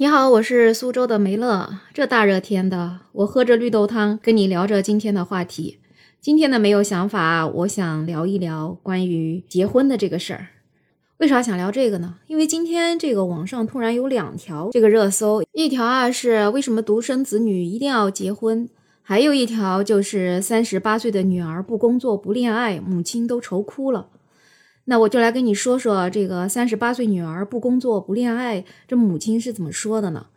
你好，我是苏州的梅乐。这大热天的，我喝着绿豆汤，跟你聊着今天的话题。今天的没有想法，我想聊一聊关于结婚的这个事儿。为啥想聊这个呢？因为今天这个网上突然有两条这个热搜，一条啊是为什么独生子女一定要结婚，还有一条就是三十八岁的女儿不工作不恋爱，母亲都愁哭了。那我就来跟你说说这个三十八岁女儿不工作不恋爱，这母亲是怎么说的呢？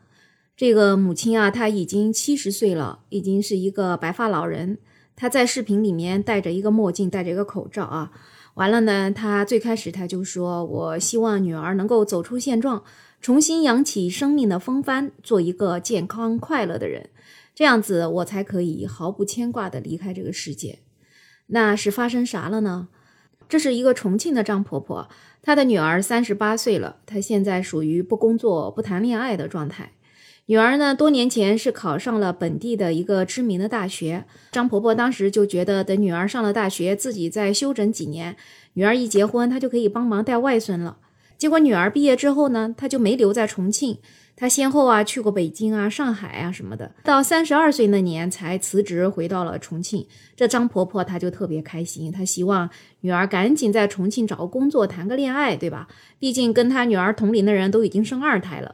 这个母亲啊，她已经七十岁了，已经是一个白发老人。她在视频里面戴着一个墨镜，戴着一个口罩啊。完了呢，她最开始她就说：“我希望女儿能够走出现状，重新扬起生命的风帆，做一个健康快乐的人，这样子我才可以毫不牵挂的离开这个世界。”那是发生啥了呢？这是一个重庆的张婆婆，她的女儿三十八岁了，她现在属于不工作、不谈恋爱的状态。女儿呢，多年前是考上了本地的一个知名的大学。张婆婆当时就觉得，等女儿上了大学，自己再休整几年，女儿一结婚，她就可以帮忙带外孙了。结果女儿毕业之后呢，她就没留在重庆。他先后啊去过北京啊、上海啊什么的，到三十二岁那年才辞职回到了重庆。这张婆婆她就特别开心，她希望女儿赶紧在重庆找个工作，谈个恋爱，对吧？毕竟跟她女儿同龄的人都已经生二胎了。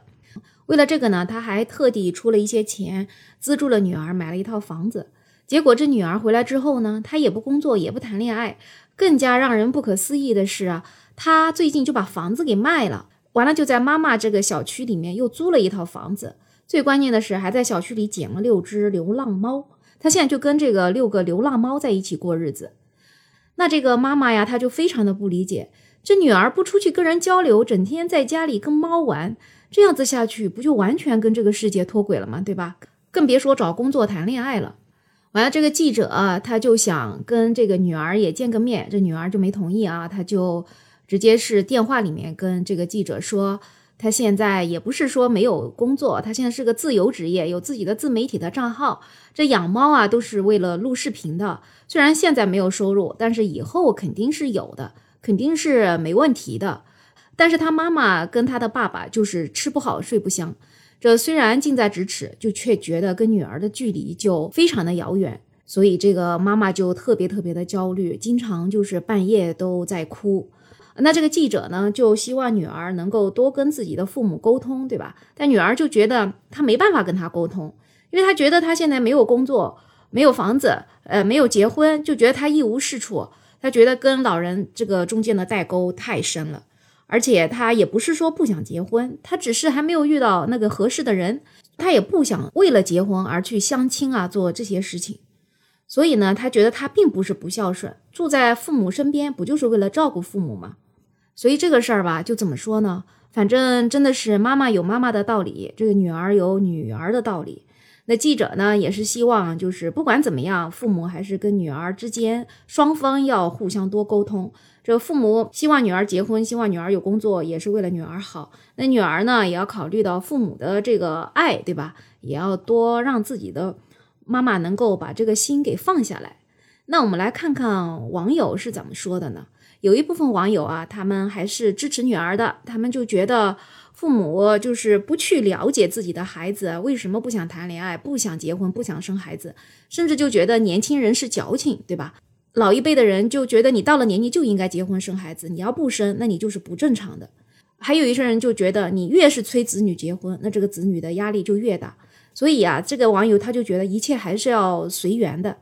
为了这个呢，她还特地出了一些钱资助了女儿买了一套房子。结果这女儿回来之后呢，她也不工作，也不谈恋爱。更加让人不可思议的是啊，她最近就把房子给卖了。完了，就在妈妈这个小区里面又租了一套房子。最关键的是，还在小区里捡了六只流浪猫。他现在就跟这个六个流浪猫在一起过日子。那这个妈妈呀，她就非常的不理解，这女儿不出去跟人交流，整天在家里跟猫玩，这样子下去不就完全跟这个世界脱轨了吗？对吧？更别说找工作、谈恋爱了。完了，这个记者啊，他就想跟这个女儿也见个面，这女儿就没同意啊，他就。直接是电话里面跟这个记者说，他现在也不是说没有工作，他现在是个自由职业，有自己的自媒体的账号。这养猫啊都是为了录视频的，虽然现在没有收入，但是以后肯定是有的，肯定是没问题的。但是他妈妈跟他的爸爸就是吃不好睡不香，这虽然近在咫尺，就却觉得跟女儿的距离就非常的遥远，所以这个妈妈就特别特别的焦虑，经常就是半夜都在哭。那这个记者呢，就希望女儿能够多跟自己的父母沟通，对吧？但女儿就觉得她没办法跟他沟通，因为她觉得她现在没有工作，没有房子，呃，没有结婚，就觉得她一无是处。她觉得跟老人这个中间的代沟太深了，而且她也不是说不想结婚，她只是还没有遇到那个合适的人，她也不想为了结婚而去相亲啊，做这些事情。所以呢，她觉得她并不是不孝顺，住在父母身边不就是为了照顾父母吗？所以这个事儿吧，就怎么说呢？反正真的是妈妈有妈妈的道理，这个女儿有女儿的道理。那记者呢，也是希望，就是不管怎么样，父母还是跟女儿之间双方要互相多沟通。这父母希望女儿结婚，希望女儿有工作，也是为了女儿好。那女儿呢，也要考虑到父母的这个爱，对吧？也要多让自己的妈妈能够把这个心给放下来。那我们来看看网友是怎么说的呢？有一部分网友啊，他们还是支持女儿的。他们就觉得父母就是不去了解自己的孩子为什么不想谈恋爱、不想结婚、不想生孩子，甚至就觉得年轻人是矫情，对吧？老一辈的人就觉得你到了年纪就应该结婚生孩子，你要不生，那你就是不正常的。还有一些人就觉得你越是催子女结婚，那这个子女的压力就越大。所以啊，这个网友他就觉得一切还是要随缘的。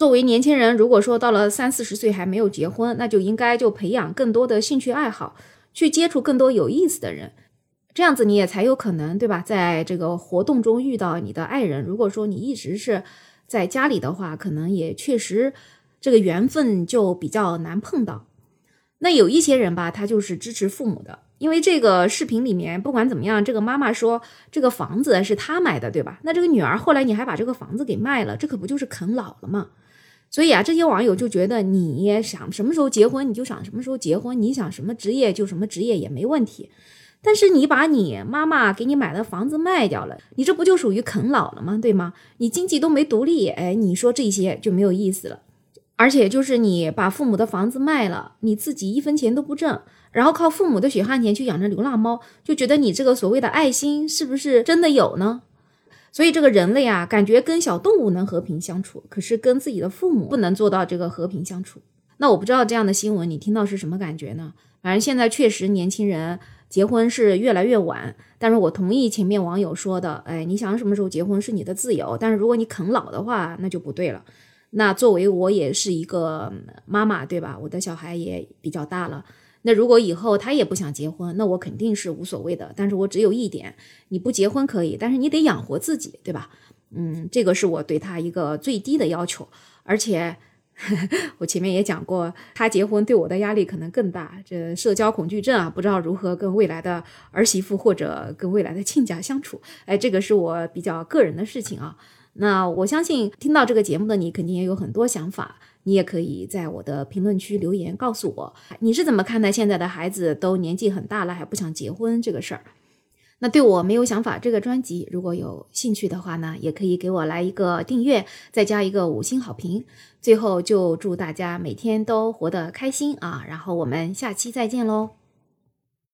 作为年轻人，如果说到了三四十岁还没有结婚，那就应该就培养更多的兴趣爱好，去接触更多有意思的人，这样子你也才有可能，对吧？在这个活动中遇到你的爱人。如果说你一直是在家里的话，可能也确实这个缘分就比较难碰到。那有一些人吧，他就是支持父母的，因为这个视频里面不管怎么样，这个妈妈说这个房子是他买的，对吧？那这个女儿后来你还把这个房子给卖了，这可不就是啃老了吗？所以啊，这些网友就觉得你想什么时候结婚你就想什么时候结婚，你想什么职业就什么职业也没问题。但是你把你妈妈给你买的房子卖掉了，你这不就属于啃老了吗？对吗？你经济都没独立，哎，你说这些就没有意思了。而且就是你把父母的房子卖了，你自己一分钱都不挣，然后靠父母的血汗钱去养着流浪猫，就觉得你这个所谓的爱心是不是真的有呢？所以这个人类啊，感觉跟小动物能和平相处，可是跟自己的父母不能做到这个和平相处。那我不知道这样的新闻你听到是什么感觉呢？反正现在确实年轻人结婚是越来越晚，但是我同意前面网友说的，哎，你想什么时候结婚是你的自由，但是如果你啃老的话，那就不对了。那作为我也是一个妈妈，对吧？我的小孩也比较大了。那如果以后他也不想结婚，那我肯定是无所谓的。但是我只有一点，你不结婚可以，但是你得养活自己，对吧？嗯，这个是我对他一个最低的要求。而且 我前面也讲过，他结婚对我的压力可能更大，这社交恐惧症啊，不知道如何跟未来的儿媳妇或者跟未来的亲家相处。哎，这个是我比较个人的事情啊。那我相信听到这个节目的你，肯定也有很多想法。你也可以在我的评论区留言告诉我，你是怎么看待现在的孩子都年纪很大了还不想结婚这个事儿？那对我没有想法这个专辑，如果有兴趣的话呢，也可以给我来一个订阅，再加一个五星好评。最后就祝大家每天都活得开心啊！然后我们下期再见喽。